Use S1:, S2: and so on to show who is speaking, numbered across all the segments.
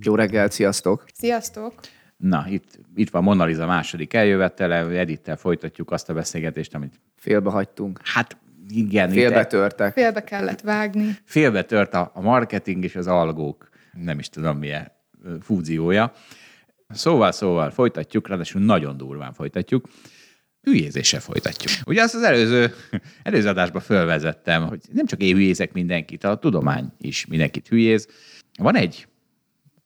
S1: Jó reggelt, sziasztok!
S2: Sziasztok!
S3: Na, itt, itt van Mona Lisa második eljövetele, Edittel folytatjuk azt a beszélgetést, amit...
S1: Félbe hagytunk.
S3: Hát igen.
S1: Félbe törtek.
S2: Félbe kellett vágni.
S3: Félbe tört a, a marketing és az algók, nem is tudom milyen fúziója. Szóval, szóval folytatjuk, ráadásul nagyon durván folytatjuk hülyézéssel folytatjuk. Ugye azt az előző, előző adásban fölvezettem, hogy nem csak én hülyézek mindenkit, a tudomány is mindenkit hülyéz. Van egy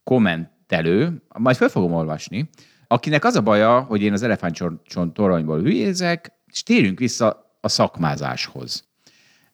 S3: kommentelő, majd fel fogom olvasni, akinek az a baja, hogy én az elefántcsont toronyból hülyézek, és térjünk vissza a szakmázáshoz.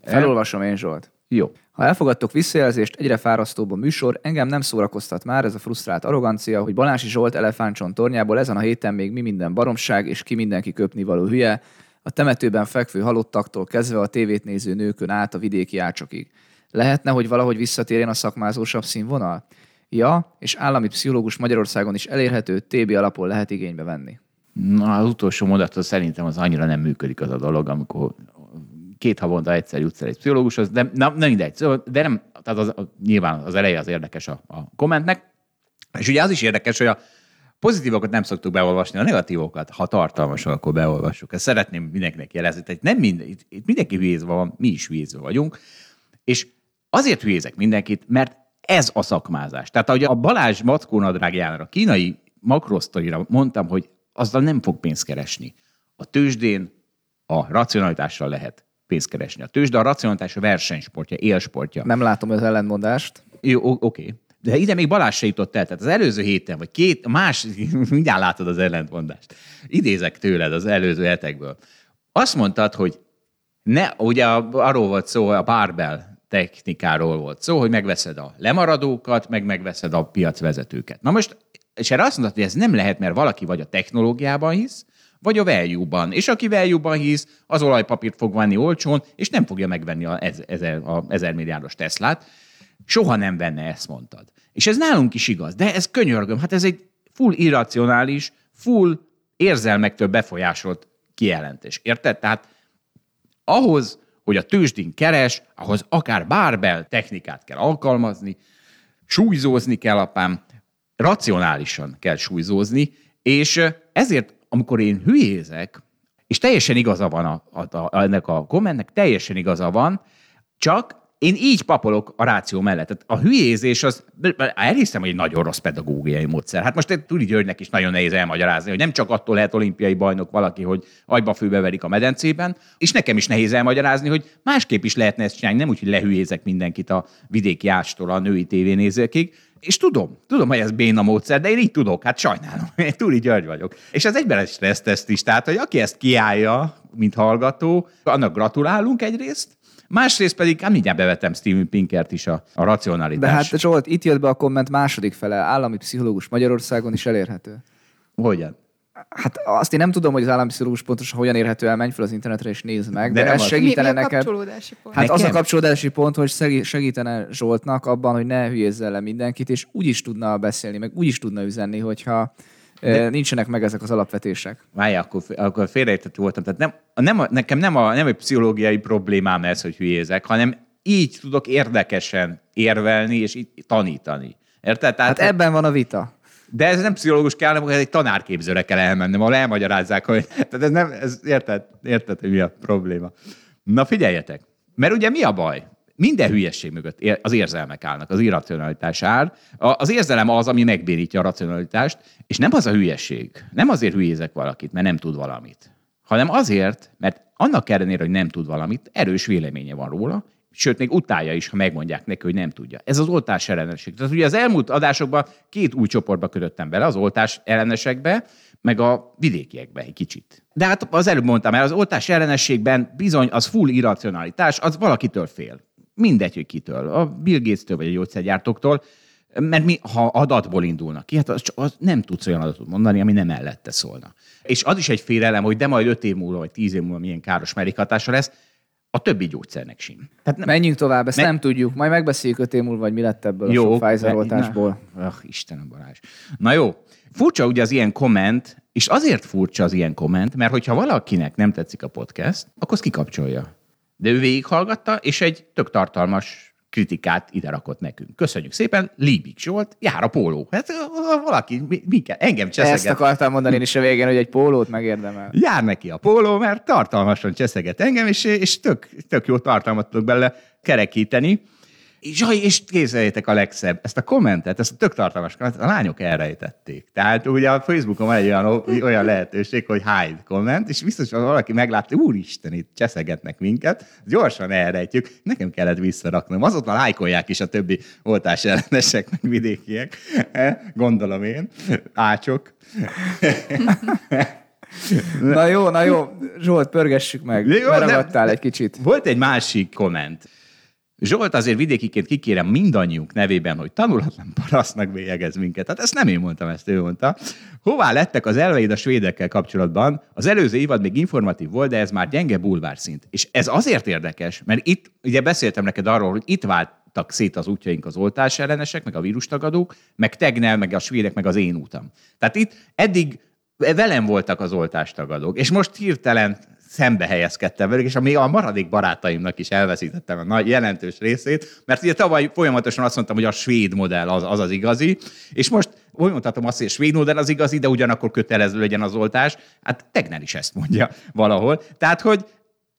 S1: Felolvasom én, Zsolt.
S3: Jó.
S1: Ha elfogadtok visszajelzést, egyre fárasztóbb a műsor, engem nem szórakoztat már ez a frusztrált arrogancia, hogy Balási Zsolt elefántcsont tornyából ezen a héten még mi minden baromság, és ki mindenki köpni való hülye, a temetőben fekvő halottaktól kezdve a tévét néző nőkön át a vidéki ácsokig. Lehetne, hogy valahogy visszatérjen a szakmázósabb színvonal? Ja, és állami pszichológus Magyarországon is elérhető, TB alapon lehet igénybe venni.
S3: Na, az utolsó mondatot szerintem az annyira nem működik az a dolog, amikor két havonta egyszer jutsz el egy pszichológushoz, de nem, nem mindegy. Szóval, de nem, tehát az, nyilván az eleje az érdekes a, a kommentnek. És ugye az is érdekes, hogy a pozitívokat nem szoktuk beolvasni, a negatívokat, ha tartalmasan, akkor beolvassuk. Ezt szeretném mindenkinek jelezni. Tehát nem minden, itt, itt mindenki hülyézve van, mi is hülyézve vagyunk. És azért hülyézek mindenkit, mert ez a szakmázás. Tehát ahogy a Balázs Mackó nadrágjára, a kínai makrosztorira mondtam, hogy azzal nem fog pénzt keresni. A tőzsdén a racionalitással lehet pénzt keresni. A tőzsde a racionalitás a versenysportja, élsportja.
S1: Nem látom az ellentmondást.
S3: Jó, oké. Okay. De ide még Balázs se jutott el. Tehát az előző héten, vagy két, más, mindjárt látod az ellentmondást. Idézek tőled az előző hetekből. Azt mondtad, hogy ne, ugye arról volt szó, a barbell technikáról volt szó, hogy megveszed a lemaradókat, meg megveszed a piacvezetőket. Na most, és erre azt mondtad, hogy ez nem lehet, mert valaki vagy a technológiában hisz, vagy a value-ban. És aki value-ban hisz, az olajpapírt fog venni olcsón, és nem fogja megvenni a, ezer, a ezer milliárdos Teslát. Soha nem venne, ezt mondtad. És ez nálunk is igaz, de ez könyörgöm, hát ez egy full irracionális, full érzelmektől befolyásolt kijelentés. Érted? Tehát ahhoz, hogy a tőzsdén keres, ahhoz akár bárbel technikát kell alkalmazni, súlyzózni kell apám, racionálisan kell súlyzózni, és ezért amikor én hülyézek, és teljesen igaza van a, a, a, ennek a kommentnek, teljesen igaza van, csak én így papolok a ráció mellett. Tehát a hülyézés az, elhiszem, hogy egy nagyon rossz pedagógiai módszer. Hát most Tuli Györgynek is nagyon nehéz elmagyarázni, hogy nem csak attól lehet olimpiai bajnok valaki, hogy agyba főbeverik a medencében, és nekem is nehéz elmagyarázni, hogy másképp is lehetne ezt csinálni, nem úgy, hogy lehülyézek mindenkit a vidéki ástól a női tévénézőkig, és tudom, tudom, hogy ez béna módszer, de én így tudok, hát sajnálom, én Túli György vagyok. És ez egyben egy stresszteszt is, tehát, hogy aki ezt kiállja, mint hallgató, annak gratulálunk egyrészt, Másrészt pedig, hát mindjárt bevetem Steven Pinkert is a, a racionalitás.
S1: De hát Zsolt, itt jött be a komment második fele, állami pszichológus Magyarországon is elérhető.
S3: Hogyan?
S1: Hát azt én nem tudom, hogy az állami pszichológus pontosan hogyan érhető el, menj fel az internetre és nézd meg, de, de ez segítene
S2: mi, mi
S1: a neked.
S2: Pont?
S1: Hát Nekem? az a kapcsolódási pont, hogy segítene Zsoltnak abban, hogy ne hülyézzel le mindenkit, és úgy is tudna beszélni, meg úgy is tudna üzenni, hogyha de... nincsenek meg ezek az alapvetések.
S3: Várj, akkor, akkor félreértető voltam. Tehát nem, nem, nekem nem, a, nem egy pszichológiai problémám ez, hogy hülyézek, hanem így tudok érdekesen érvelni és így tanítani. Érted?
S1: Tehát, hát ebben van a vita.
S3: De ez nem pszichológus kell, hanem ez egy tanárképzőre kell elmennem, ahol elmagyarázzák, hogy tehát ez nem, ez, érted, érted, hogy mi a probléma. Na figyeljetek, mert ugye mi a baj? Minden hülyesség mögött az érzelmek állnak, az irracionalitás áll. Az érzelem az, ami megbénítja a racionalitást, és nem az a hülyesség. Nem azért hülyézek valakit, mert nem tud valamit, hanem azért, mert annak ellenére, hogy nem tud valamit, erős véleménye van róla, sőt, még utálja is, ha megmondják neki, hogy nem tudja. Ez az oltás ellenesség. Tehát ugye az elmúlt adásokban két új csoportba kötöttem bele, az oltás ellenesekbe, meg a vidékiekbe egy kicsit. De hát az előbb mondtam el, az oltás ellenességben bizony az full irracionalitás, az valakitől fél. Mindegy, hogy kitől. A Bill Gates-től vagy a gyógyszergyártóktól. Mert mi, ha adatból indulnak ki, hát az, az nem tudsz olyan adatot mondani, ami nem mellette szólna. És az is egy félelem, hogy de majd öt év múlva, vagy tíz év múlva milyen káros mellékhatása lesz, a többi gyógyszernek sem.
S1: Tehát nem, Menjünk tovább, ezt Me- nem tudjuk. Majd megbeszéljük öt év múlva, vagy mi lett ebből jó, a Pfizer oltásból.
S3: Ah, Istenem Balázs. Na jó, furcsa ugye az ilyen komment, és azért furcsa az ilyen komment, mert hogyha valakinek nem tetszik a podcast, akkor azt kikapcsolja. De ő végighallgatta, és egy tök tartalmas kritikát ide rakott nekünk. Köszönjük szépen, Libik Zsolt, jár a póló. Hát valaki, mi, mi kell? engem cseszeget.
S1: Ezt akartam mondani én is a végén, hogy egy pólót megérdemel.
S3: Jár neki a póló, mert tartalmasan cseszeget engem, és, és tök, tök jó tartalmat tudok bele kerekíteni. Zsaj, és kézzeljétek a legszebb, ezt a kommentet, ezt a tök tartalmas kommentet, a lányok elrejtették. Tehát ugye a Facebookon van egy olyan, olyan lehetőség, hogy hide komment, és biztos, hogy valaki meglátta, úristen, itt cseszegetnek minket, gyorsan elrejtjük, nekem kellett visszaraknom. Azóta lájkolják is a többi oltás ellenesek, meg vidékiek, gondolom én, ácsok.
S1: Na jó, na jó, Zsolt, pörgessük meg, jó, Meragadtál egy kicsit.
S3: Volt egy másik komment Zsolt azért vidékiként kikérem mindannyiunk nevében, hogy tanulatlan parasztnak bélyegez minket. Tehát ezt nem én mondtam, ezt ő mondta. Hová lettek az elveid a svédekkel kapcsolatban? Az előző évad még informatív volt, de ez már gyenge bulvárszint. És ez azért érdekes, mert itt, ugye beszéltem neked arról, hogy itt váltak szét az útjaink az oltás ellenesek, meg a vírustagadók, meg Tegnell, meg a svédek, meg az én útam. Tehát itt eddig velem voltak az oltástagadók, és most hirtelen szembe helyezkedtem velük, és ami a maradék barátaimnak is elveszítettem a nagy jelentős részét, mert ugye tavaly folyamatosan azt mondtam, hogy a svéd modell az az, az igazi, és most úgy mondhatom azt, hogy a svéd modell az igazi, de ugyanakkor kötelező legyen az oltás. Hát Tegner is ezt mondja valahol. Tehát, hogy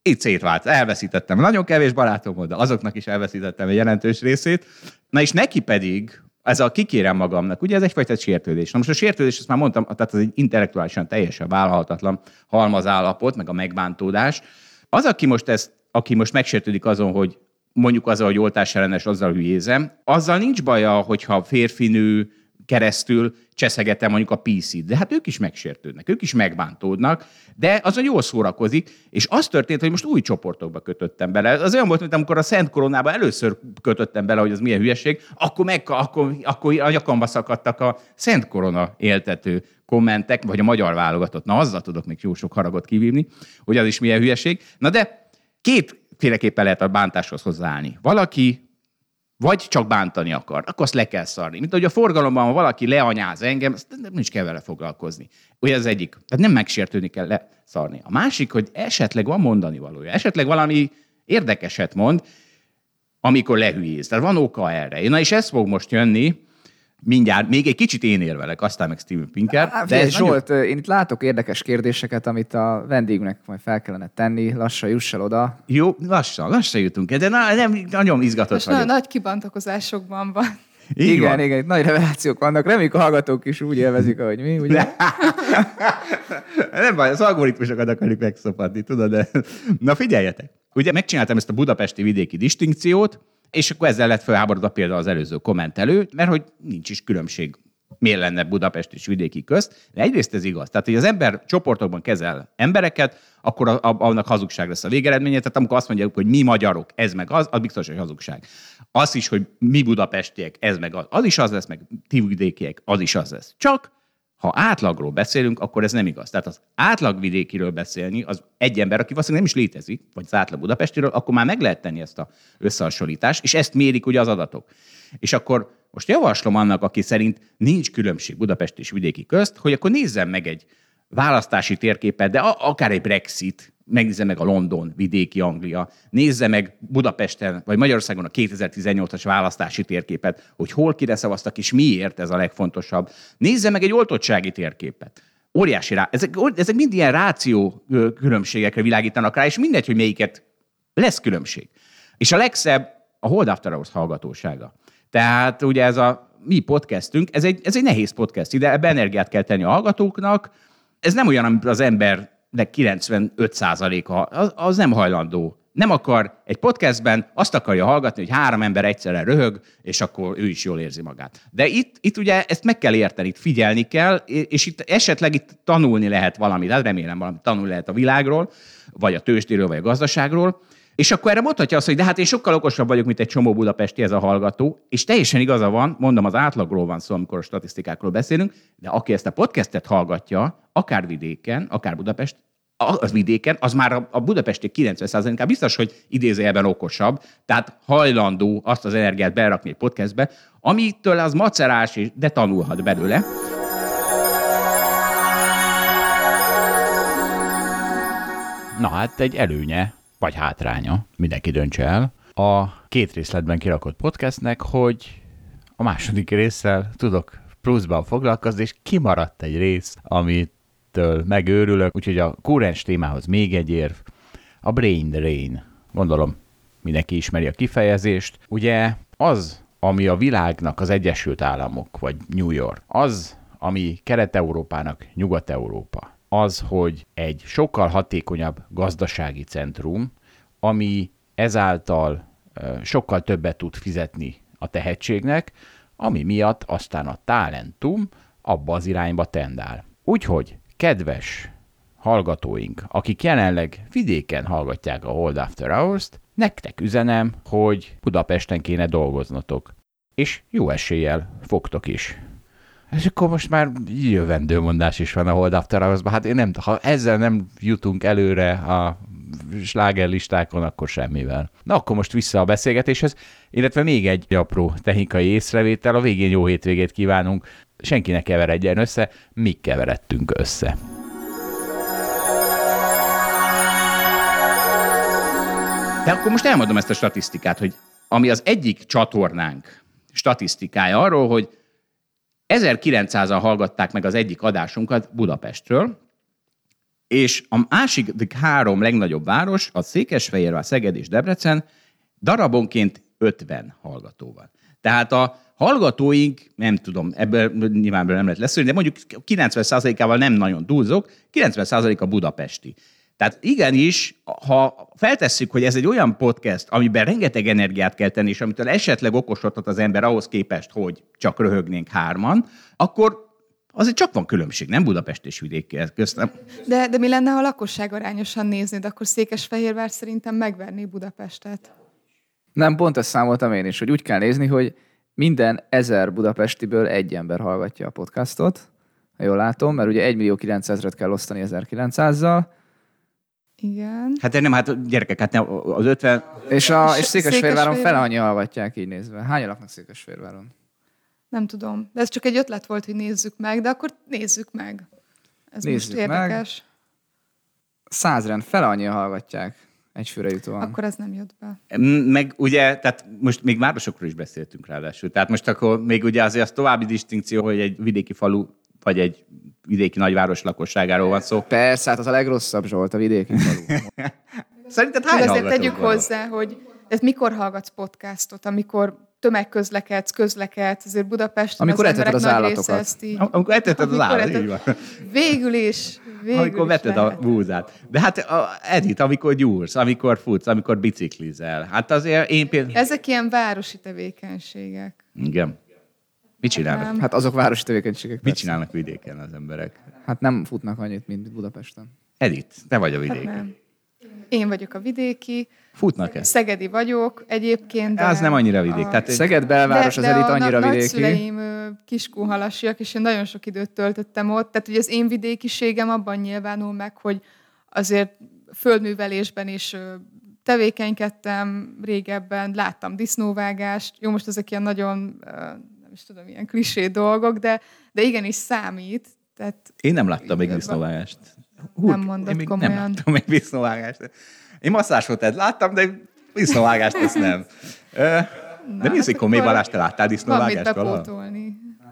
S3: itt szétvált. Elveszítettem nagyon kevés barátom, de azoknak is elveszítettem a jelentős részét. Na és neki pedig ez a kikérem magamnak, ugye ez egyfajta sértődés. Na most a sértődés, ezt már mondtam, tehát ez egy intellektuálisan teljesen vállalhatatlan halmazállapot, meg a megbántódás. Az, aki most, ezt, aki most megsértődik azon, hogy mondjuk azzal, hogy oltás ellenes, azzal hülyézem, azzal nincs baja, hogyha férfi, nő, keresztül cseszegetem mondjuk a PC-t. De hát ők is megsértődnek, ők is megbántódnak, de azon jól szórakozik, és az történt, hogy most új csoportokba kötöttem bele. Az olyan volt, mint amikor a Szent Koronába először kötöttem bele, hogy az milyen hülyeség, akkor, meg, akkor, akkor a nyakamba szakadtak a Szent Korona éltető kommentek, vagy a magyar válogatott. Na, azzal tudok még jó sok haragot kivívni, hogy az is milyen hülyeség. Na de kétféleképpen lehet a bántáshoz hozzáállni. Valaki vagy csak bántani akar, akkor azt le kell szarni. Mint hogy a forgalomban, ha valaki leanyáz engem, azt nem is kell vele foglalkozni. Ugye az egyik. Tehát nem megsértődni kell leszarni. A másik, hogy esetleg van mondani valója. Esetleg valami érdekeset mond, amikor lehülyéz. Tehát van oka erre. Na és ez fog most jönni, mindjárt, még egy kicsit én érvelek, aztán meg Steven Pinker.
S1: Há, de ez Zsolt, nagyon... én itt látok érdekes kérdéseket, amit a vendégnek majd fel kellene tenni, lassan juss el oda.
S3: Jó, lassan, lassan jutunk, de na, nem, nagyon izgatott Most vagyok.
S2: nagy kibontakozásokban van.
S1: Így igen, van. igen, itt nagy revelációk vannak. Reméljük a hallgatók is úgy élvezik, ahogy mi, ugye?
S3: nem baj, az algoritmusokat akarjuk megszopadni, tudod, de... Na figyeljetek! Ugye megcsináltam ezt a budapesti vidéki distinkciót, és akkor ezzel lett felháborodva például az előző kommentelő, mert hogy nincs is különbség miért lenne Budapest és vidéki közt. De egyrészt ez igaz. Tehát, hogy az ember csoportokban kezel embereket, akkor a, a, annak hazugság lesz a végeredménye. Tehát amikor azt mondják, hogy mi magyarok, ez meg az, az biztos, hogy hazugság. Az is, hogy mi budapestiek, ez meg az, az is az lesz, meg ti vidékiek, az is az lesz. Csak ha átlagról beszélünk, akkor ez nem igaz. Tehát az átlagvidékiről beszélni, az egy ember, aki valószínűleg nem is létezik, vagy az átlag budapestiről, akkor már meg lehet tenni ezt a összehasonlítást, és ezt mérik ugye az adatok. És akkor most javaslom annak, aki szerint nincs különbség Budapest és vidéki közt, hogy akkor nézzen meg egy választási térképet, de akár egy Brexit, megnézze meg a London, vidéki Anglia, nézze meg Budapesten vagy Magyarországon a 2018-as választási térképet, hogy hol kire szavaztak, és miért ez a legfontosabb. Nézze meg egy oltottsági térképet. Óriási rá. Ezek, ezek mind ilyen ráció különbségekre világítanak rá, és mindegy, hogy melyiket lesz különbség. És a legszebb a Hold After Hours hallgatósága. Tehát ugye ez a mi podcastünk, ez egy, ez egy nehéz podcast, ide ebbe energiát kell tenni a hallgatóknak. Ez nem olyan, amit az ember de 95%-a az, az nem hajlandó. Nem akar egy podcastben, azt akarja hallgatni, hogy három ember egyszerre röhög, és akkor ő is jól érzi magát. De itt, itt ugye ezt meg kell érteni, itt figyelni kell, és itt esetleg itt tanulni lehet valamit, hát remélem valamit tanulni lehet a világról, vagy a tőzsdéről, vagy a gazdaságról, és akkor erre mondhatja azt, hogy de hát én sokkal okosabb vagyok, mint egy csomó budapesti ez a hallgató, és teljesen igaza van, mondom, az átlagról van szó, amikor a statisztikákról beszélünk, de aki ezt a podcastet hallgatja, akár vidéken, akár Budapest, az vidéken, az már a budapesti 90%-án biztos, hogy idézőjelben okosabb, tehát hajlandó azt az energiát berakni egy podcastbe, amitől az macerás, de tanulhat belőle.
S4: Na hát egy előnye, vagy hátránya, mindenki döntse el, a két részletben kirakott podcastnek, hogy a második résszel tudok pluszban foglalkozni, és kimaradt egy rész, amit ettől megőrülök, úgyhogy a kúrens témához még egy érv, a brain drain. Gondolom, mindenki ismeri a kifejezést. Ugye az, ami a világnak az Egyesült Államok, vagy New York, az, ami Kelet-Európának Nyugat-Európa, az, hogy egy sokkal hatékonyabb gazdasági centrum, ami ezáltal sokkal többet tud fizetni a tehetségnek, ami miatt aztán a talentum abba az irányba tendál. Úgyhogy kedves hallgatóink, akik jelenleg vidéken hallgatják a Hold After Hours-t, nektek üzenem, hogy Budapesten kéne dolgoznatok. És jó eséllyel fogtok is. És akkor most már jövendőmondás is van a Hold After hours Hát én nem, ha ezzel nem jutunk előre a slágerlistákon, akkor semmivel. Na akkor most vissza a beszélgetéshez, illetve még egy apró technikai észrevétel, a végén jó hétvégét kívánunk, senki ne keveredjen össze, mi keveredtünk össze.
S3: De akkor most elmondom ezt a statisztikát, hogy ami az egyik csatornánk statisztikája arról, hogy 1900-an hallgatták meg az egyik adásunkat Budapestről, és a másik három legnagyobb város, a Székesfehérvár, Szeged és Debrecen, darabonként 50 hallgatóval. Tehát a hallgatóink, nem tudom, ebből nyilván nem lehet leszűrni, de mondjuk 90%-ával nem nagyon túlzok, 90% a budapesti. Tehát igenis, ha feltesszük, hogy ez egy olyan podcast, amiben rengeteg energiát kell tenni, és amitől esetleg okosodhat az ember ahhoz képest, hogy csak röhögnénk hárman, akkor azért csak van különbség, nem Budapest és vidék köztem.
S2: De, de mi lenne, ha lakosság arányosan néznéd, akkor Székesfehérvár szerintem megverné Budapestet.
S1: Nem, pont ezt számoltam én is, hogy úgy kell nézni, hogy minden ezer budapestiből egy ember hallgatja a podcastot, ha jól látom, mert ugye 1 millió 900 kell osztani 1900-zal.
S2: Igen.
S3: Hát nem, hát gyerekek, hát az 50...
S1: És, a, és Székesfehérváron fele annyi hallgatják így nézve. Hány laknak Székesfehérváron?
S2: Nem tudom. De ez csak egy ötlet volt, hogy nézzük meg, de akkor nézzük meg. Ez nézzük most érdekes. Meg.
S1: Százren, fele annyian hallgatják egyfőre jutóan.
S2: Akkor ez nem jött be.
S3: Meg ugye, tehát most még városokról is beszéltünk ráadásul. Tehát most akkor még ugye azért az további distinkció, hogy egy vidéki falu vagy egy vidéki nagyváros lakosságáról van szó.
S1: Persze, hát az a legrosszabb Zsolt, a vidéki falu.
S3: Szerinted hány
S2: Azért tegyük van? hozzá, hogy ez mikor hallgatsz podcastot, amikor tömegközlekedsz, közlekedsz, azért Budapesten
S1: amikor az emberek az nagy része ezt
S3: így... Amikor eteted az állatot, így van.
S2: Végül is, végül
S3: Amikor
S2: is
S3: veted lehet. a búzát. De hát a, Edith, amikor gyúrsz, amikor futsz, amikor biciklizel. Hát azért én például...
S2: Ezek ilyen városi tevékenységek.
S3: Igen. Mit csinálnak? Nem.
S1: Hát azok városi tevékenységek.
S3: Mit persze. csinálnak vidéken az emberek?
S1: Hát nem futnak annyit, mint Budapesten.
S3: Edith, te vagy a vidéki. Hát nem.
S2: Én vagyok a vidéki.
S3: Futnak-e?
S2: Szegedi vagyok egyébként. De
S3: az nem annyira vidék.
S1: A... Tehát Szeged belváros de, az elit annyira vidéki. De a
S2: nagyszüleim kiskúhalasiak, és én nagyon sok időt töltöttem ott. Tehát, hogy az én vidékiségem abban nyilvánul meg, hogy azért földművelésben is tevékenykedtem régebben, láttam disznóvágást. Jó, most ezek ilyen nagyon, nem is tudom, ilyen klisé dolgok, de, de igenis számít. Tehát,
S3: én nem láttam még disznóvágást.
S2: Hú, nem mondod
S3: én még
S2: komolyan.
S3: Nem láttam még disznóvágást. Én masszáshotet láttam, de disznóvágást ezt nem. De mi az, hogy Komély Balázs, te láttál disznóvágást
S2: valahol?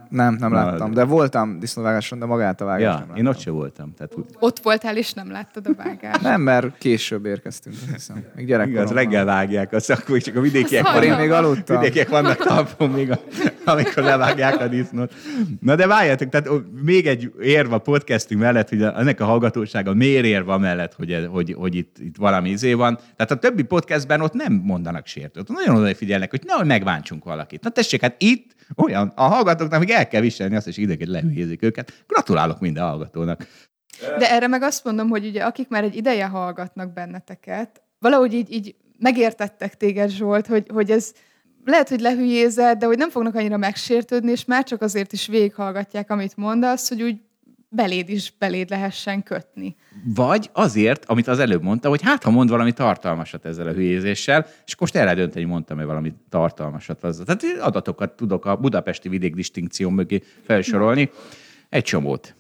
S1: Nem, nem
S3: Na,
S1: láttam, de voltam disznóvágáson, de magát a vágást nem
S3: Ja,
S1: láttam.
S3: én ott se voltam. Tehát,
S2: Ott voltál, és nem láttad a vágást.
S1: Nem, mert később érkeztünk, azt hiszem. Még
S3: igaz,
S1: gyerekkoromban.
S3: reggel vágják, azt akkor csak a vidékiek
S2: Az
S1: Akkor én
S2: hajnal.
S1: még aludtam.
S3: Vidékiek vannak talpon még, a, amikor levágják a disznót. Na de várjátok, tehát még egy érv a podcastünk mellett, hogy a- ennek a hallgatósága miért érv mellett, hogy, hogy, hogy itt, itt valami izé van. Tehát a többi podcastben ott nem mondanak sértőt. Nagyon odafigyelnek, hogy nehogy megvántsunk valakit. Na tessék, hát itt olyan, a hallgatóknak még el kell viselni azt, és időket lehülyézik őket. Gratulálok minden hallgatónak.
S2: De erre meg azt mondom, hogy ugye akik már egy ideje hallgatnak benneteket, valahogy így, így megértettek téged, Zsolt, hogy, hogy ez lehet, hogy lehülyézed, de hogy nem fognak annyira megsértődni, és már csak azért is végighallgatják, amit mondasz, hogy úgy beléd is beléd lehessen kötni.
S3: Vagy azért, amit az előbb mondta, hogy hát ha mond valami tartalmasat ezzel a hülyézéssel, és most el lehet dönteni, hogy mondtam-e valami tartalmasat azzal. Tehát adatokat tudok a budapesti vidék distinkció mögé felsorolni. Egy csomót.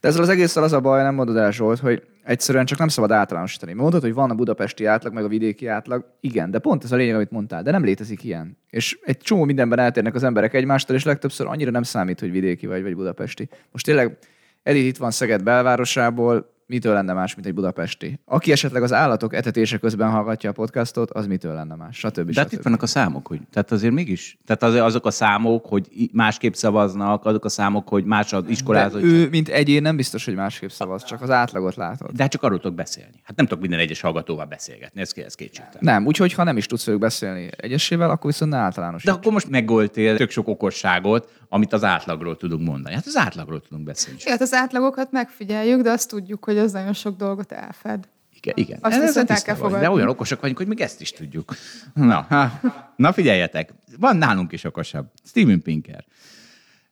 S1: De ezzel az egésszel az a baj, nem mondod el Zsolt, hogy egyszerűen csak nem szabad általánosítani. Mondod, hogy van a budapesti átlag, meg a vidéki átlag. Igen, de pont ez a lényeg, amit mondtál, de nem létezik ilyen. És egy csomó mindenben eltérnek az emberek egymástól, és legtöbbször annyira nem számít, hogy vidéki vagy, vagy budapesti. Most tényleg Edith itt van Szeged belvárosából, mitől lenne más, mint egy budapesti? Aki esetleg az állatok etetése közben hallgatja a podcastot, az mitől lenne más? Stb.
S3: De hát
S1: stb.
S3: itt vannak a számok, hogy, tehát azért mégis, tehát az, azok a számok, hogy másképp szavaznak, azok a számok, hogy más az
S1: de
S3: iskolázott.
S1: ő, mint egyén nem biztos, hogy másképp szavaz, csak az átlagot látod.
S3: De hát csak arról tudok beszélni. Hát nem tudok minden egyes hallgatóval beszélgetni, ez, ez kétségtelen.
S1: Nem, úgyhogy ha nem is tudsz velük beszélni egyesével, akkor viszont ne általános.
S3: De akkor most meggoltél tök sok okosságot, amit az átlagról tudunk mondani. Hát az átlagról tudunk beszélni.
S2: Hát az átlagokat megfigyeljük, de azt tudjuk, hogy az nagyon sok dolgot elfed.
S3: Igen, igen.
S2: Azt
S3: Ezzel
S2: viszont el kell
S3: vagyok, De
S2: fogadni.
S3: olyan okosak vagyunk, hogy még ezt is tudjuk. Na, ha, na figyeljetek, van nálunk is okosabb. Steven Pinker.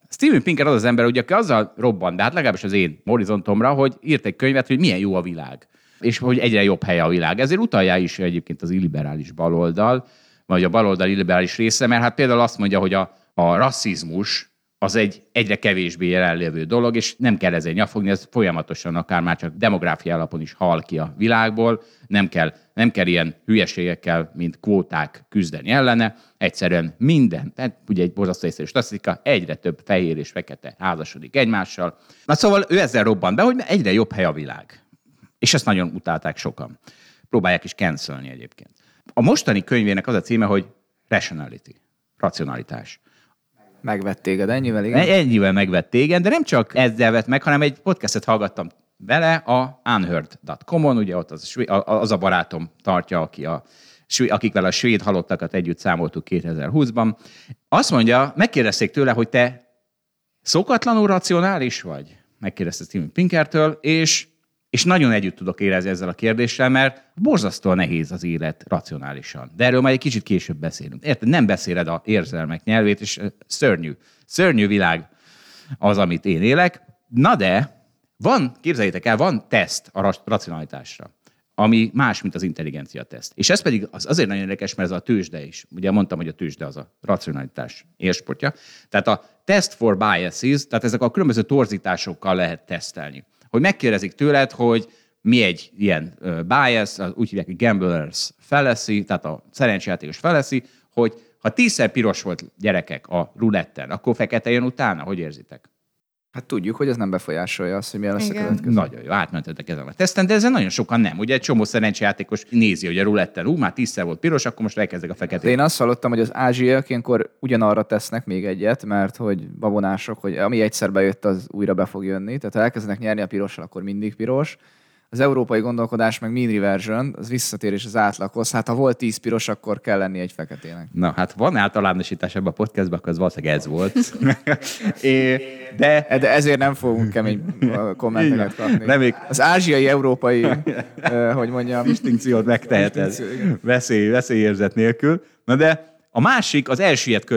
S3: Steven Pinker az az ember, ugye, aki azzal robban, de hát legalábbis az én horizontomra, hogy írt egy könyvet, hogy milyen jó a világ. És hogy egyre jobb helye a világ. Ezért utalja is egyébként az illiberális baloldal, vagy a baloldal illiberális része, mert hát például azt mondja, hogy a, a rasszizmus az egy egyre kevésbé jelenlévő dolog, és nem kell ezzel nyafogni, ez folyamatosan akár már csak demográfia alapon is hal ki a világból, nem kell, nem kell ilyen hülyeségekkel, mint kvóták küzdeni ellene, egyszerűen minden, tehát ugye egy borzasztó észszerű statisztika, egyre több fehér és fekete házasodik egymással. Na szóval ő ezzel robban be, hogy egyre jobb hely a világ. És ezt nagyon utálták sokan. Próbálják is cancelni egyébként. A mostani könyvének az a címe, hogy Rationality, racionalitás.
S1: Megvett téged ennyivel, igen?
S3: Ennyivel megvett téged, de nem csak ezzel vett meg, hanem egy podcastet hallgattam vele a unheard.com-on, ugye ott az, a své- a- az a barátom tartja, aki a, akikvel a svéd halottakat együtt számoltuk 2020-ban. Azt mondja, megkérdezték tőle, hogy te szokatlanul racionális vagy? Megkérdezte Steven Pinkertől, és, és nagyon együtt tudok érezni ezzel a kérdéssel, mert borzasztóan nehéz az élet racionálisan. De erről majd egy kicsit később beszélünk. Érted? Nem beszéled a érzelmek nyelvét, és szörnyű. Szörnyű világ az, amit én élek. Na de, van, képzeljétek el, van teszt a ra- racionalitásra ami más, mint az intelligencia teszt. És ez pedig az azért nagyon érdekes, mert ez a tőzsde is. Ugye mondtam, hogy a tőzsde az a racionalitás érsportja. Tehát a test for biases, tehát ezek a különböző torzításokkal lehet tesztelni. Hogy megkérdezik tőled, hogy mi egy ilyen bias, úgy hívják, hogy gamblers fallacy, tehát a szerencsejátékos fallacy, hogy ha tízszer piros volt gyerekek a ruletten, akkor fekete jön utána? Hogy érzitek?
S1: Hát tudjuk, hogy ez nem befolyásolja azt, hogy milyen lesz a következő.
S3: Nagyon jó, átmentetek ezen a teszten, de ezen nagyon sokan nem. Ugye egy csomó szerencsejátékos nézi, hogy a ruletten, ú, már tízszer volt piros, akkor most elkezdek a
S1: De
S3: feketét.
S1: én azt hallottam, hogy az ázsiaiak ilyenkor ugyanarra tesznek még egyet, mert hogy babonások, hogy ami egyszer bejött, az újra be fog jönni. Tehát ha elkezdenek nyerni a pirossal, akkor mindig piros. Az európai gondolkodás meg mean reversion, az visszatérés az átlaghoz. Hát ha volt 10 piros, akkor kell lenni egy feketének.
S3: Na, hát van általánosítás ebben a podcastban, akkor ez valószínűleg ez volt. é, de
S1: E, De ezért nem fogunk kemény ö, kommenteket kapni.
S3: Nem, még-
S1: Az ázsiai, európai, ö, hogy mondjam,
S3: distinkciót megteheted veszély, veszélyérzet nélkül. Na de a másik, az elsüllyedt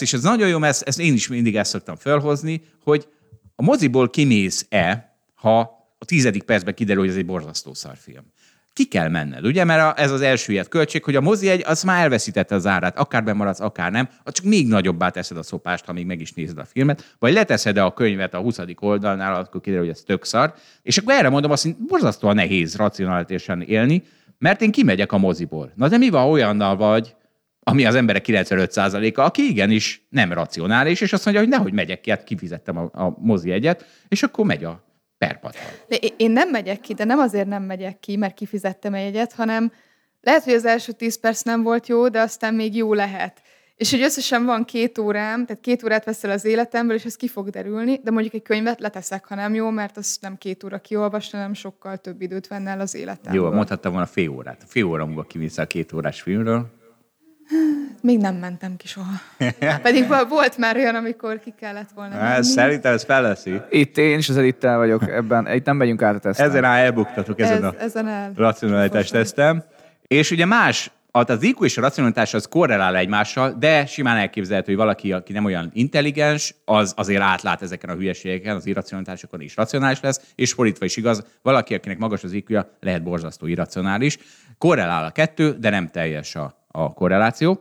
S3: és ez nagyon jó, mert ezt, ezt én is mindig ezt szoktam felhozni, hogy a moziból kimész-e, ha tizedik percben kiderül, hogy ez egy borzasztó szarfilm. Ki kell menned, ugye? Mert ez az elsüllyedt költség, hogy a mozi egy, az már elveszítette az árát, akár bemaradsz, akár nem, csak még nagyobbá teszed a szopást, ha még meg is nézed a filmet, vagy leteszed a könyvet a 20. oldalnál, akkor kiderül, hogy ez tök szar. És akkor erre mondom azt, hogy borzasztóan nehéz racionálisan élni, mert én kimegyek a moziból. Na de mi van olyannal vagy, ami az emberek 95%-a, aki igenis nem racionális, és azt mondja, hogy nehogy megyek ki, hát kifizettem a, a mozi egyet, és akkor megy a perpattal.
S2: De én- nem megyek ki, de nem azért nem megyek ki, mert kifizettem egy jegyet, hanem lehet, hogy az első 10 perc nem volt jó, de aztán még jó lehet. És hogy összesen van két órám, tehát két órát veszel az életemből, és ez ki fog derülni, de mondjuk egy könyvet leteszek, ha nem jó, mert az nem két óra kiolvasni, hanem sokkal több időt venne el az életemből.
S3: Jó, mondhattam volna fél órát. Fél óra múlva kimész a két órás filmről.
S2: Még nem mentem ki soha. Pedig vo- volt már olyan, amikor ki kellett volna menni.
S3: Hát, szerintem ez feleszi.
S1: Itt én is az Edittel vagyok ebben, itt nem megyünk át a teszten.
S3: Ezen áll elbuktatok, ezen
S2: Ez,
S3: a
S2: ezen el.
S3: racionalitás tesztem. És ugye más, az IQ és a racionalitás az korrelál egymással, de simán elképzelhető, hogy valaki, aki nem olyan intelligens, az azért átlát ezeken a hülyeségeken, az irracionalitásokon is racionális lesz, és fordítva is igaz, valaki, akinek magas az iq lehet borzasztó irracionális. Korrelál a kettő, de nem teljes a, a korreláció.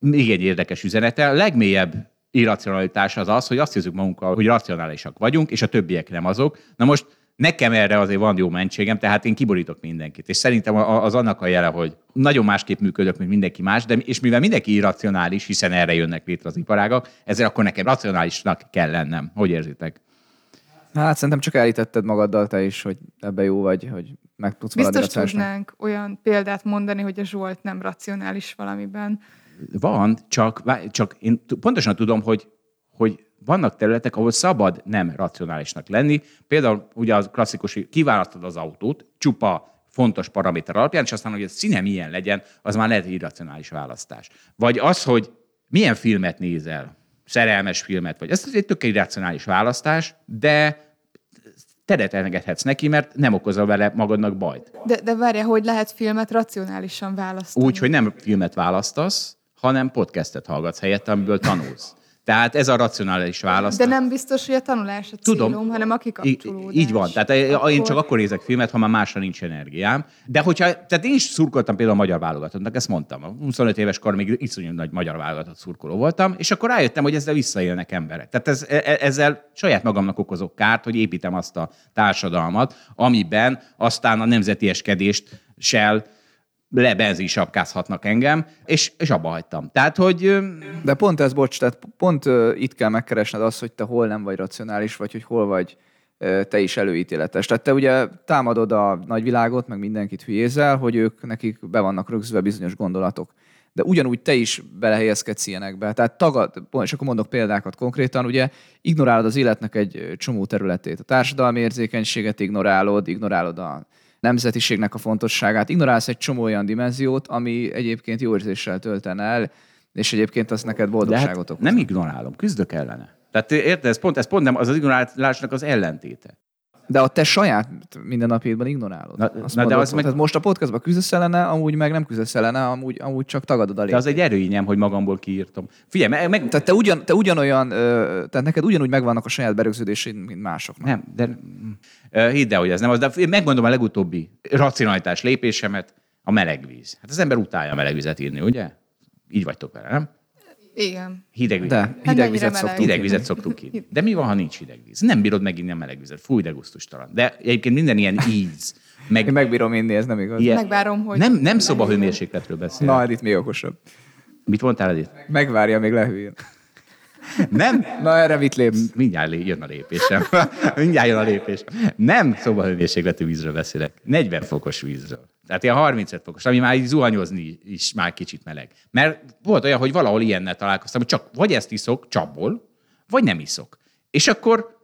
S3: Még egy érdekes üzenete. A legmélyebb irracionalitás az az, hogy azt hiszük magunkkal, hogy racionálisak vagyunk, és a többiek nem azok. Na most nekem erre azért van jó mentségem, tehát én kiborítok mindenkit. És szerintem az annak a jele, hogy nagyon másképp működök, mint mindenki más, de és mivel mindenki irracionális, hiszen erre jönnek létre az iparágak, ezért akkor nekem racionálisnak kell lennem. Hogy érzitek?
S1: Hát szerintem csak elítetted magaddal te is, hogy ebbe jó vagy, hogy meg tudsz
S2: Biztos tudnánk olyan példát mondani, hogy a Zsolt nem racionális valamiben.
S3: Van, csak, csak én pontosan tudom, hogy, hogy vannak területek, ahol szabad nem racionálisnak lenni. Például ugye az klasszikus, hogy kiválasztod az autót, csupa fontos paraméter alapján, és aztán, hogy a színe milyen legyen, az már lehet egy irracionális választás. Vagy az, hogy milyen filmet nézel, szerelmes filmet, vagy ez egy tök irracionális választás, de teret engedhetsz neki, mert nem okozol vele magadnak bajt.
S2: De, de várja, hogy lehet filmet racionálisan választani?
S3: Úgy, hogy nem filmet választasz, hanem podcastet hallgatsz helyette, amiből tanulsz. Tehát ez a racionális válasz.
S2: De nem biztos, hogy a tanulás a
S3: Tudom.
S2: célom, hanem a kikapcsolódás.
S3: Így van. Tehát akkor... én csak akkor nézek filmet, ha már másra nincs energiám. De hogyha, tehát én is szurkoltam például a magyar válogatottnak, ezt mondtam. A 25 éves kor még iszonyú nagy magyar válogatott szurkoló voltam, és akkor rájöttem, hogy ezzel visszaélnek emberek. Tehát ez, e- ezzel saját magamnak okozok kárt, hogy építem azt a társadalmat, amiben aztán a nemzetieskedést sel lebenzinsapkázhatnak engem, és, és abba hagytam. Tehát, hogy
S1: De pont ez, bocs, tehát pont itt kell megkeresned azt, hogy te hol nem vagy racionális, vagy hogy hol vagy te is előítéletes. Tehát te ugye támadod a nagyvilágot, meg mindenkit hülyézel, hogy ők nekik be vannak rögzülve bizonyos gondolatok. De ugyanúgy te is belehelyezkedsz ilyenekbe. Tehát tagad, és akkor mondok példákat konkrétan, ugye ignorálod az életnek egy csomó területét. A társadalmi érzékenységet ignorálod, ignorálod a nemzetiségnek a fontosságát, ignorálsz egy csomó olyan dimenziót, ami egyébként jó érzéssel töltene el, és egyébként az neked
S3: De
S1: boldogságot
S3: hát
S1: okoz.
S3: nem ignorálom, küzdök ellene. Tehát érted, ez pont, ez pont nem, az az ignorálásnak az ellentéte.
S1: De a te saját mindennapjaidban ignorálod.
S3: Na-
S1: Azt
S3: na de
S1: mondod,
S3: az meg-
S1: Tehát most a podcastban küzdesz ellene, amúgy meg nem küzdesz ellene, amúgy, amúgy csak tagadod a
S3: De az egy erőnyem, hogy magamból kiírtam. Figyelj, meg, meg
S1: Tehát te, ugyan, te ugyanolyan, tehát neked ugyanúgy megvannak a saját berögződéseid, mint másoknak.
S3: nem, de hidd el, hogy ez nem az. De én megmondom a legutóbbi racionalitás lépésemet, a meleg víz. Hát az ember utálja a meleg vizet írni, ugye? Így vagytok vele, nem?
S2: Igen.
S3: Hideg víz.
S1: De
S2: mennyire
S1: hideg vizet
S2: meleg?
S1: szoktunk.
S3: Hideg vizet szoktuk inni. De mi van, ha nincs hideg víz? Nem bírod meginni a meleg vizet. Fúj, de gusztustalan. De egyébként minden ilyen íz, meg
S1: Én megbírom inni, ez nem igaz.
S3: ilyen,
S2: Megvárom, hogy...
S3: nem, nem szobahőmérsékletről beszél.
S1: Na, Edith még okosabb.
S3: Mit mondtál, Edith?
S1: Megvárja, még lehűljön.
S3: Nem?
S1: Na, erre mit lépsz?
S3: Mindjárt jön a lépésem. Mindjárt jön a lépés. Nem szobahőmérsékletű vízről beszélek. 40 fokos vízről. Tehát ilyen 35 fokos, ami már így zuhanyozni is már kicsit meleg. Mert volt olyan, hogy valahol ilyennel találkoztam, hogy csak vagy ezt iszok csapból, vagy nem iszok. És akkor